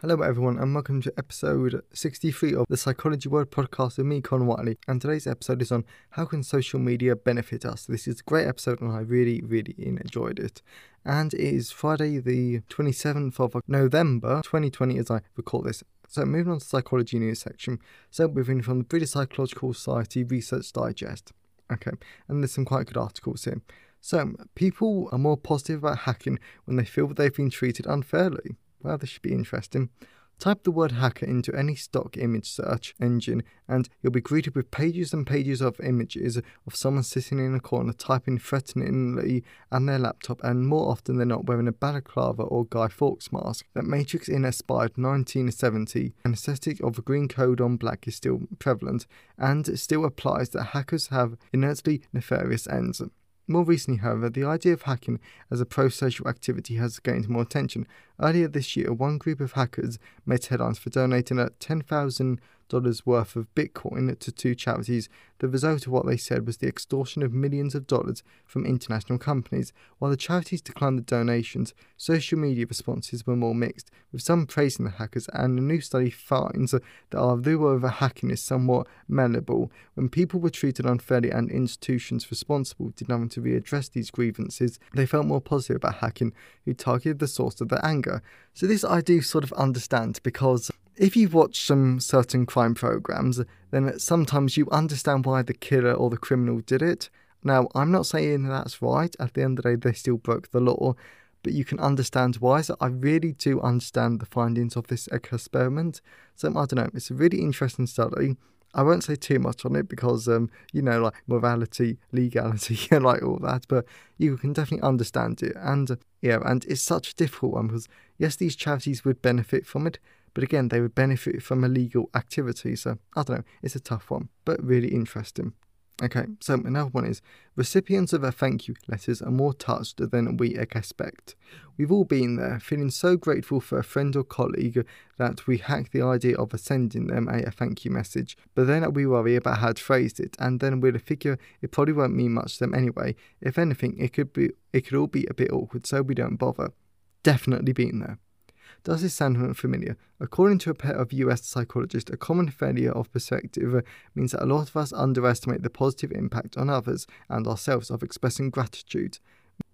Hello, everyone, and welcome to episode 63 of the Psychology World podcast with me, Con Whiteley. And today's episode is on how can social media benefit us. This is a great episode, and I really, really enjoyed it. And it is Friday, the 27th of November 2020, as I recall this. So, moving on to psychology news section. So, we're reading from the British Psychological Society Research Digest. Okay, and there's some quite good articles here. So, people are more positive about hacking when they feel that they've been treated unfairly. Well, this should be interesting. Type the word hacker into any stock image search engine, and you'll be greeted with pages and pages of images of someone sitting in a corner typing threateningly on their laptop, and more often than not wearing a balaclava or Guy Fawkes mask. That Matrix inspired 1970 an aesthetic of a green code on black is still prevalent, and it still applies that hackers have inertly nefarious ends. More recently, however, the idea of hacking as a pro social activity has gained more attention. Earlier this year, one group of hackers made headlines for donating a 10,000 dollars worth of Bitcoin to two charities. The result of what they said was the extortion of millions of dollars from international companies. While the charities declined the donations, social media responses were more mixed, with some praising the hackers, and a new study finds that view over hacking is somewhat malleable. When people were treated unfairly and institutions responsible did nothing to readdress these grievances, they felt more positive about hacking, who targeted the source of their anger. So this I do sort of understand because if you watch some certain crime programs, then sometimes you understand why the killer or the criminal did it. Now, I'm not saying that's right. At the end of the day, they still broke the law, but you can understand why. So I really do understand the findings of this experiment. So I don't know. It's a really interesting study. I won't say too much on it because, um, you know, like morality, legality, and like all that, but you can definitely understand it. And yeah, and it's such a difficult one because, yes, these charities would benefit from it, but again, they would benefit from illegal activity. So I don't know, it's a tough one, but really interesting. Okay, so another one is recipients of a thank you letters are more touched than we expect. We've all been there, feeling so grateful for a friend or colleague that we hack the idea of sending them a, a thank you message, but then we worry about how to phrase it, and then we'll figure it probably won't mean much to them anyway. If anything, it could be it could all be a bit awkward, so we don't bother. Definitely been there. Does this sound familiar? According to a pair of US psychologists, a common failure of perspective uh, means that a lot of us underestimate the positive impact on others and ourselves of expressing gratitude,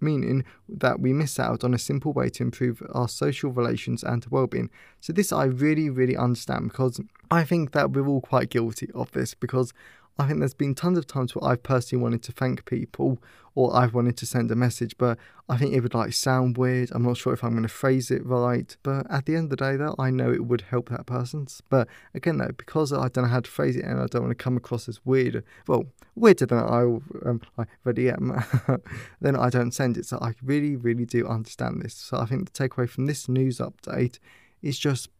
meaning that we miss out on a simple way to improve our social relations and well-being. So this I really, really understand because I think that we're all quite guilty of this because I think there's been tons of times where I've personally wanted to thank people or I've wanted to send a message, but I think it would like sound weird. I'm not sure if I'm going to phrase it right, but at the end of the day, though, I know it would help that person. But again, though, because I don't know how to phrase it and I don't want to come across as weird, well, weirder than I, um, already am, then I don't send it. So I really, really do understand this. So I think the takeaway from this news update is just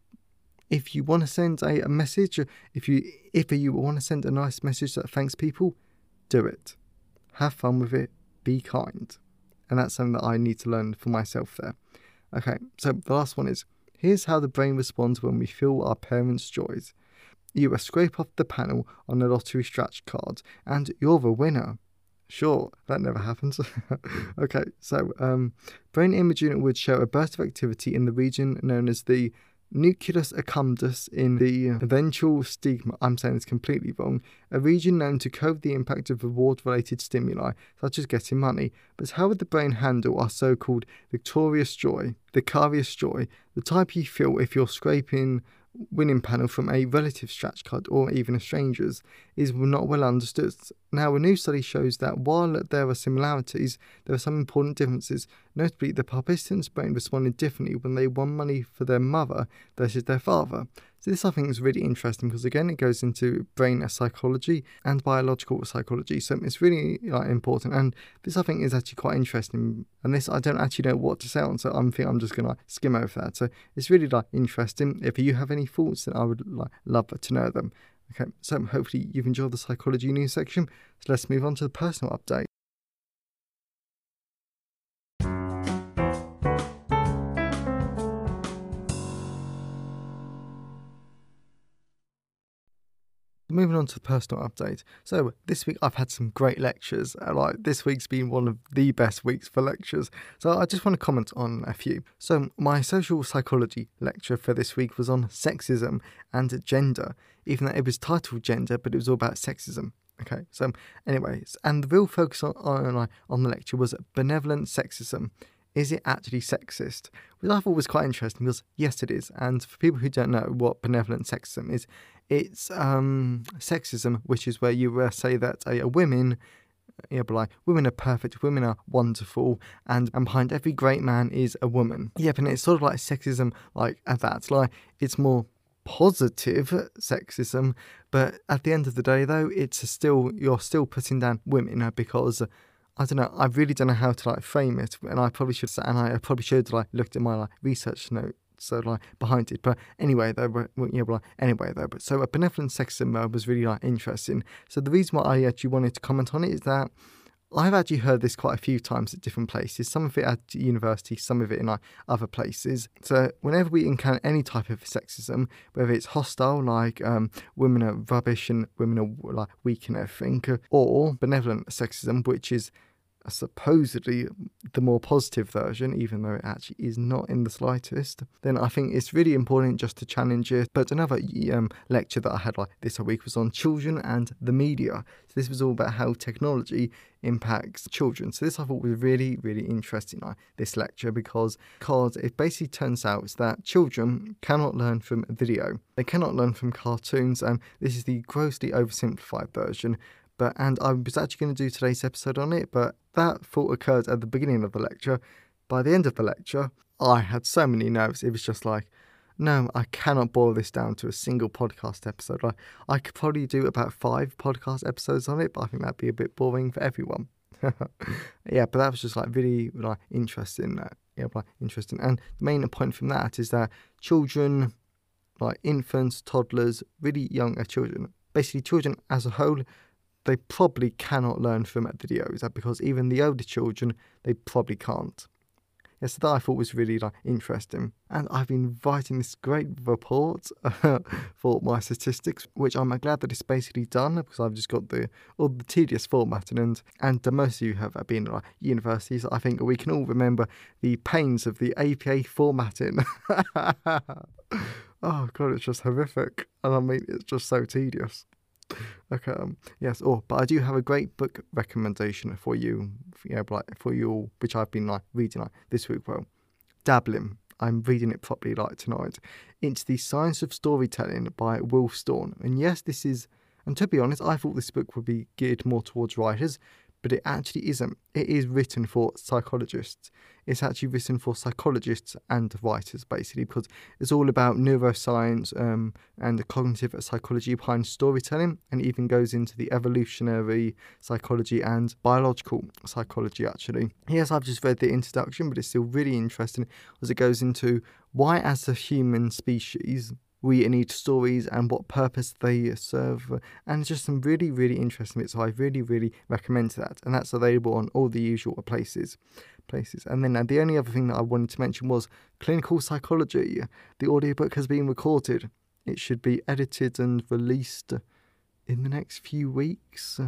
if you want to send a, a message, if you if you want to send a nice message that thanks people, do it. Have fun with it. Be kind, and that's something that I need to learn for myself. There. Okay, so the last one is here's how the brain responds when we feel our parents' joys. You scrape off the panel on a lottery scratch card, and you're the winner. Sure, that never happens. okay, so um, brain imaging would show a burst of activity in the region known as the nucleus accumbens in the ventral stigma, I'm saying this completely wrong, a region known to code the impact of reward related stimuli, such as getting money. But how would the brain handle our so called victorious joy, vicarious joy, the type you feel if you're scraping winning panel from a relative scratch card or even a stranger's is not well understood. Now, a new study shows that while there are similarities, there are some important differences. Notably, the participants' brain responded differently when they won money for their mother versus their father. So this I think is really interesting because again it goes into brain psychology and biological psychology. So it's really like important. And this I think is actually quite interesting. And this I don't actually know what to say on, so I'm think I'm just gonna skim over that. So it's really like interesting. If you have any thoughts, then I would like love to know them. Okay, so hopefully you've enjoyed the psychology news section. So let's move on to the personal update. Moving on to the personal update. So this week I've had some great lectures. Uh, like this week's been one of the best weeks for lectures. So I just want to comment on a few. So my social psychology lecture for this week was on sexism and gender, even though it was titled gender, but it was all about sexism. Okay, so anyways, and the real focus on on, on the lecture was benevolent sexism. Is it actually sexist? Which I thought was quite interesting because yes, it is. And for people who don't know what benevolent sexism is, it's um, sexism, which is where you uh, say that uh, women, you know, like women are perfect, women are wonderful, and, and behind every great man is a woman. Yep, and it's sort of like sexism, like at that. Like it's more positive sexism, but at the end of the day, though, it's still you're still putting down women uh, because. I don't know. I really don't know how to like frame it, and I probably should. And I probably should like looked at my like research note so like behind it. But anyway, though, but, yeah, well, anyway, though, but so a benevolent sexism uh, was really like interesting. So the reason why I actually wanted to comment on it is that I've actually heard this quite a few times at different places. Some of it at university, some of it in like other places. So whenever we encounter any type of sexism, whether it's hostile, like um, women are rubbish and women are like weak and everything, or benevolent sexism, which is supposedly the more positive version, even though it actually is not in the slightest, then I think it's really important just to challenge it. But another um, lecture that I had like this week was on children and the media. So this was all about how technology impacts children. So this I thought was really, really interesting, like, this lecture, because, because it basically turns out that children cannot learn from video. They cannot learn from cartoons, and this is the grossly oversimplified version but and I was actually going to do today's episode on it, but that thought occurred at the beginning of the lecture. By the end of the lecture, I had so many nerves. It was just like, no, I cannot boil this down to a single podcast episode. Like, I could probably do about five podcast episodes on it, but I think that'd be a bit boring for everyone. yeah, but that was just like really like interesting. Uh, yeah, like interesting. And the main point from that is that children, like infants, toddlers, really young uh, children, basically children as a whole, they probably cannot learn from videos because even the older children, they probably can't. Yes, that I thought was really like interesting. And I've been writing this great report for my statistics, which I'm glad that it's basically done because I've just got the all the tedious formatting and and most of you have been like, universities. I think we can all remember the pains of the APA formatting. oh god, it's just horrific. And I mean it's just so tedious. Okay. Um, yes. Oh, but I do have a great book recommendation for you. Yeah, like for you all, which I've been like reading like this week. Well, dabbling. I'm reading it properly like tonight. It's the Science of Storytelling by Will Storr. And yes, this is. And to be honest, I thought this book would be geared more towards writers, but it actually isn't. It is written for psychologists. It's actually written for psychologists and writers, basically, because it's all about neuroscience um, and the cognitive psychology behind storytelling, and even goes into the evolutionary psychology and biological psychology, actually. Yes, I've just read the introduction, but it's still really interesting as it goes into why, as a human species, we need stories and what purpose they serve. And it's just some really, really interesting bits. So I really, really recommend that. And that's available on all the usual places. Places. And then uh, the only other thing that I wanted to mention was clinical psychology. The audiobook has been recorded. It should be edited and released in the next few weeks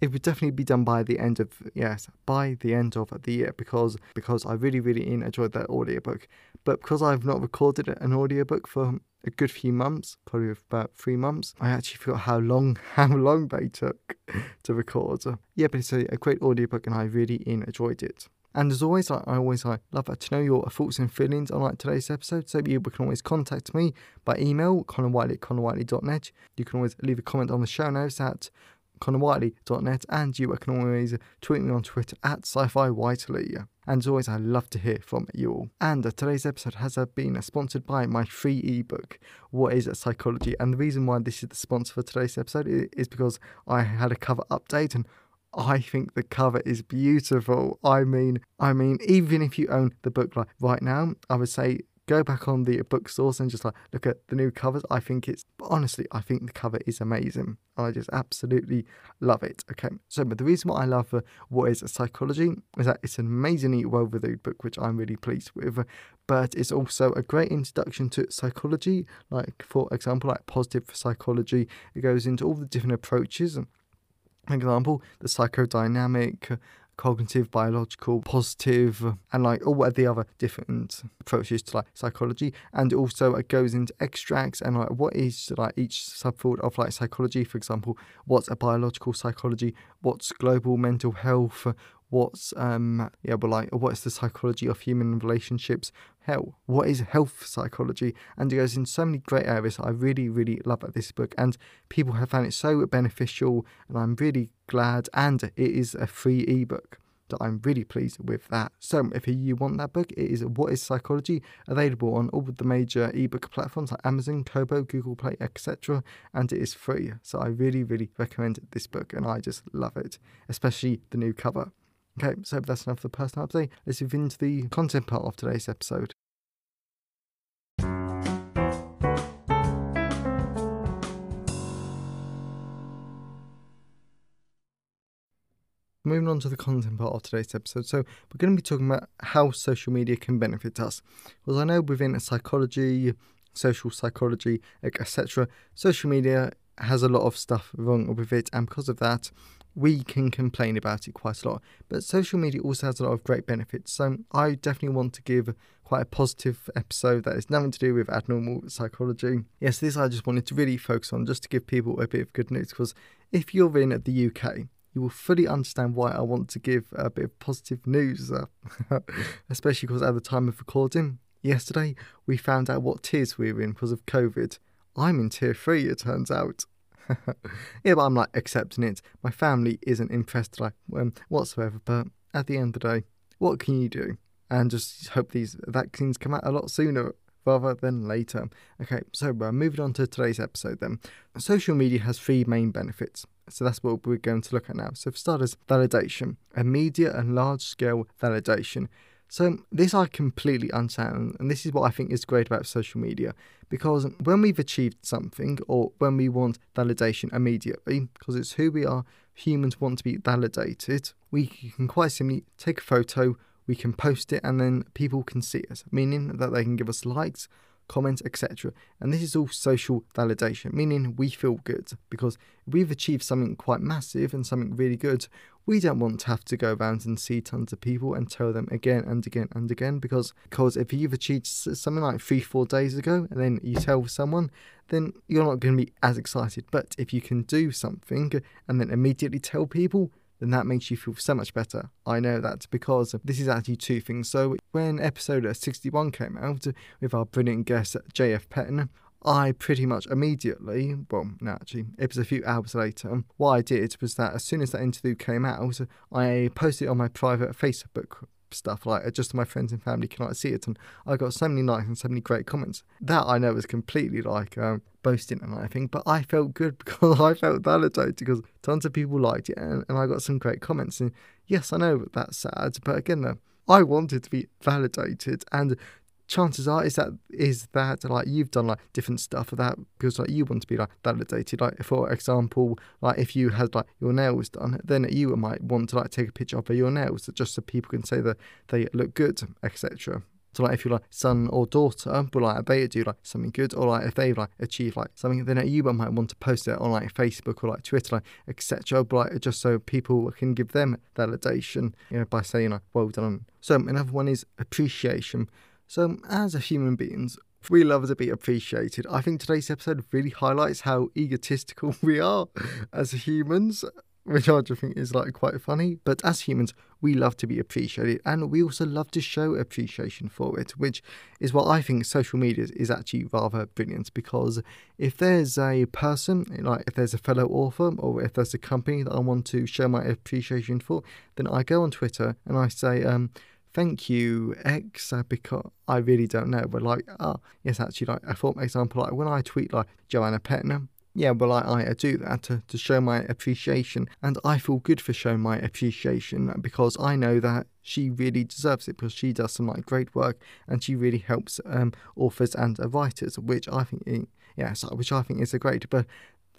it would definitely be done by the end of yes by the end of the year because because I really really enjoyed that audiobook but because I've not recorded an audiobook for a good few months probably about three months I actually forgot how long how long they took to record yeah but it's a, a great audiobook and I really enjoyed it and as always, I, always I love to know your thoughts and feelings on like today's episode. So you can always contact me by email, connorwhiteley at connorwhiteley.net. You can always leave a comment on the show notes at connorwhiteley.net, and you can always tweet me on Twitter at sci-fi whiteley. And as always, I love to hear from you all. And uh, today's episode has uh, been sponsored by my free ebook, What is Psychology? And the reason why this is the sponsor for today's episode is because I had a cover update and I think the cover is beautiful. I mean, I mean, even if you own the book like right now, I would say go back on the bookstores and just like look at the new covers. I think it's honestly, I think the cover is amazing. I just absolutely love it. Okay, so but the reason why I love uh, what is psychology is that it's an amazingly well-reviewed book, which I'm really pleased with. But it's also a great introduction to psychology. Like for example, like positive psychology, it goes into all the different approaches. For example, the psychodynamic, cognitive, biological, positive, and like all the other different approaches to like psychology. And also it goes into extracts and like what is like each subfield of like psychology. For example, what's a biological psychology? What's global mental health? What's um yeah but like what's the psychology of human relationships hell what is health psychology and it goes in so many great areas i really really love this book and people have found it so beneficial and i'm really glad and it is a free ebook that I'm really pleased with that. So, if you want that book, it is What is Psychology, available on all the major ebook platforms like Amazon, Kobo, Google Play, etc. And it is free. So, I really, really recommend this book and I just love it, especially the new cover. Okay, so that's enough for the personal update. Let's move into the content part of today's episode. Moving on to the content part of today's episode. So, we're going to be talking about how social media can benefit us. Because I know within psychology, social psychology, etc., social media has a lot of stuff wrong with it, and because of that, we can complain about it quite a lot. But social media also has a lot of great benefits. So I definitely want to give quite a positive episode that has nothing to do with abnormal psychology. Yes, this I just wanted to really focus on just to give people a bit of good news because if you're in the UK, you will fully understand why I want to give a bit of positive news, uh, especially because at the time of recording, yesterday, we found out what tiers we were in because of COVID. I'm in tier three, it turns out. yeah, but I'm like accepting it. My family isn't impressed like um, whatsoever. But at the end of the day, what can you do? And just hope these vaccines come out a lot sooner rather than later. Okay, so uh, moving on to today's episode then. Social media has three main benefits. So that's what we're going to look at now. So for starters, validation, immediate and large scale validation. So this I completely understand, and this is what I think is great about social media, because when we've achieved something or when we want validation immediately, because it's who we are, humans want to be validated, we can quite simply take a photo, we can post it, and then people can see us, meaning that they can give us likes, comments, etc. And this is all social validation, meaning we feel good because we've achieved something quite massive and something really good. We don't want to have to go around and see tons of people and tell them again and again and again because because if you've achieved something like three four days ago and then you tell someone, then you're not going to be as excited. But if you can do something and then immediately tell people, then that makes you feel so much better. I know that because this is actually two things. So when episode 61 came out with our brilliant guest JF Penn, I pretty much immediately, well, no, actually, it was a few hours later. What I did was that as soon as that interview came out, I posted it on my private Facebook stuff like just my friends and family can like see it and I got so many likes and so many great comments that I know was completely like um, boasting and I think but I felt good because I felt validated because tons of people liked it and, and I got some great comments and yes I know that's sad but again though I wanted to be validated and chances are is that is that like you've done like different stuff for that because like you want to be like validated like for example like if you had like your nails done then you might want to like take a picture of your nails just so people can say that they look good etc so like if you're like son or daughter, but like they do like something good, or like if they like achieve like something, then you might want to post it on like Facebook or like Twitter, like etc. But like just so people can give them validation, you know, by saying like well done. So another one is appreciation. So, as human beings, we love to be appreciated. I think today's episode really highlights how egotistical we are as humans. which I just think is like quite funny. But as humans, we love to be appreciated and we also love to show appreciation for it, which is what I think social media is actually rather brilliant because if there's a person, like if there's a fellow author or if there's a company that I want to show my appreciation for, then I go on Twitter and I say, um, thank you X uh, because I really don't know, but like, ah, oh, yes, actually, like thought, example, like when I tweet like Joanna Penn, yeah, well, I, I do that to, to show my appreciation, and I feel good for showing my appreciation because I know that she really deserves it because she does some like great work and she really helps um, authors and writers, which I think, yeah, so, which I think is a great. But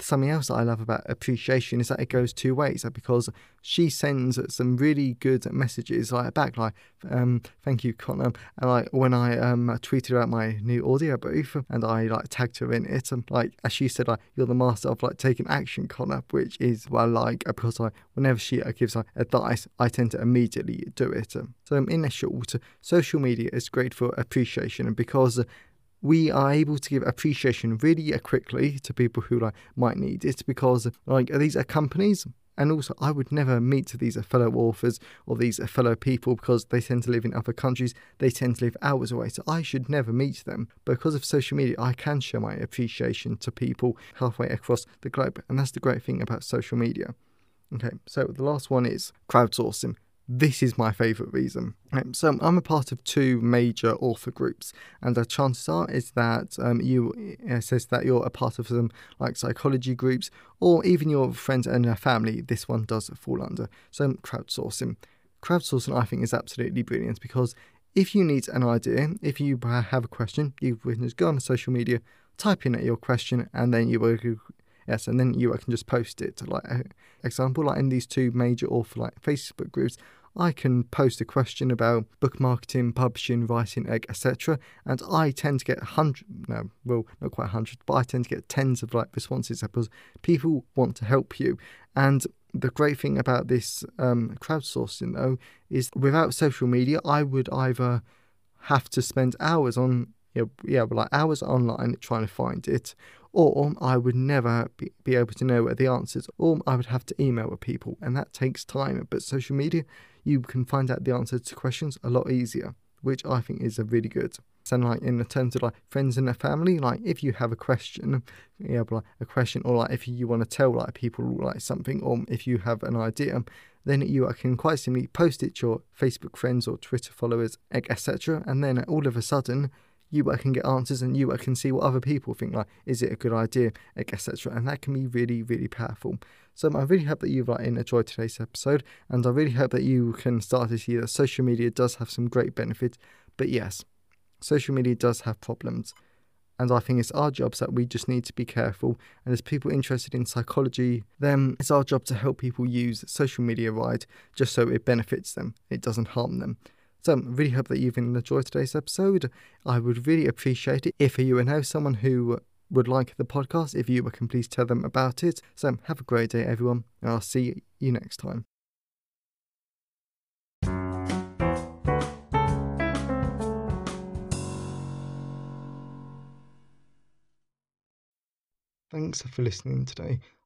something else that I love about appreciation is that it goes two ways because she sends some really good messages like back like um thank you Connor and like when I um tweeted about my new audio booth and I like tagged her in it and like as she said like you're the master of like taking action Connor which is I like because I whenever she gives like advice I tend to immediately do it. So in a short social media is great for appreciation and because we are able to give appreciation really quickly to people who like might need it because like these are companies. And also I would never meet these fellow authors or these fellow people because they tend to live in other countries. They tend to live hours away. So I should never meet them. Because of social media I can show my appreciation to people halfway across the globe. And that's the great thing about social media. Okay. So the last one is crowdsourcing this is my favourite reason. Um, so I'm a part of two major author groups, and the chances are is that um, you uh, says that you're a part of some like psychology groups, or even your friends and family. This one does fall under. So crowdsourcing. Crowdsourcing, I think, is absolutely brilliant because if you need an idea, if you have a question, you can just go on social media, type in your question, and then you will yes, and then you can just post it. Like uh, example, like in these two major author like Facebook groups, I can post a question about book marketing, publishing, writing, etc. And I tend to get hundred, no, well, not quite hundred, but I tend to get tens of like responses because people want to help you. And the great thing about this um, crowdsourcing though is without social media, I would either have to spend hours on yeah, yeah, like hours online trying to find it, or I would never be, be able to know the answers, or I would have to email with people, and that takes time. But social media, you can find out the answer to questions a lot easier, which I think is a really good. So like in terms of like friends and their family, like if you have a question, have like a question, or like if you want to tell like people like something, or if you have an idea, then you can quite simply post it to your Facebook friends or Twitter followers, etc. And then all of a sudden, you can get answers and you can see what other people think like is it a good idea etc and that can be really really powerful so i really hope that you've like enjoyed today's episode and i really hope that you can start to see that social media does have some great benefits but yes social media does have problems and I think it's our jobs that we just need to be careful. And as people interested in psychology, then it's our job to help people use social media right, just so it benefits them, it doesn't harm them. So I really hope that you've enjoyed today's episode. I would really appreciate it if you know someone who would like the podcast, if you can please tell them about it. So have a great day, everyone, and I'll see you next time. Thanks for listening today.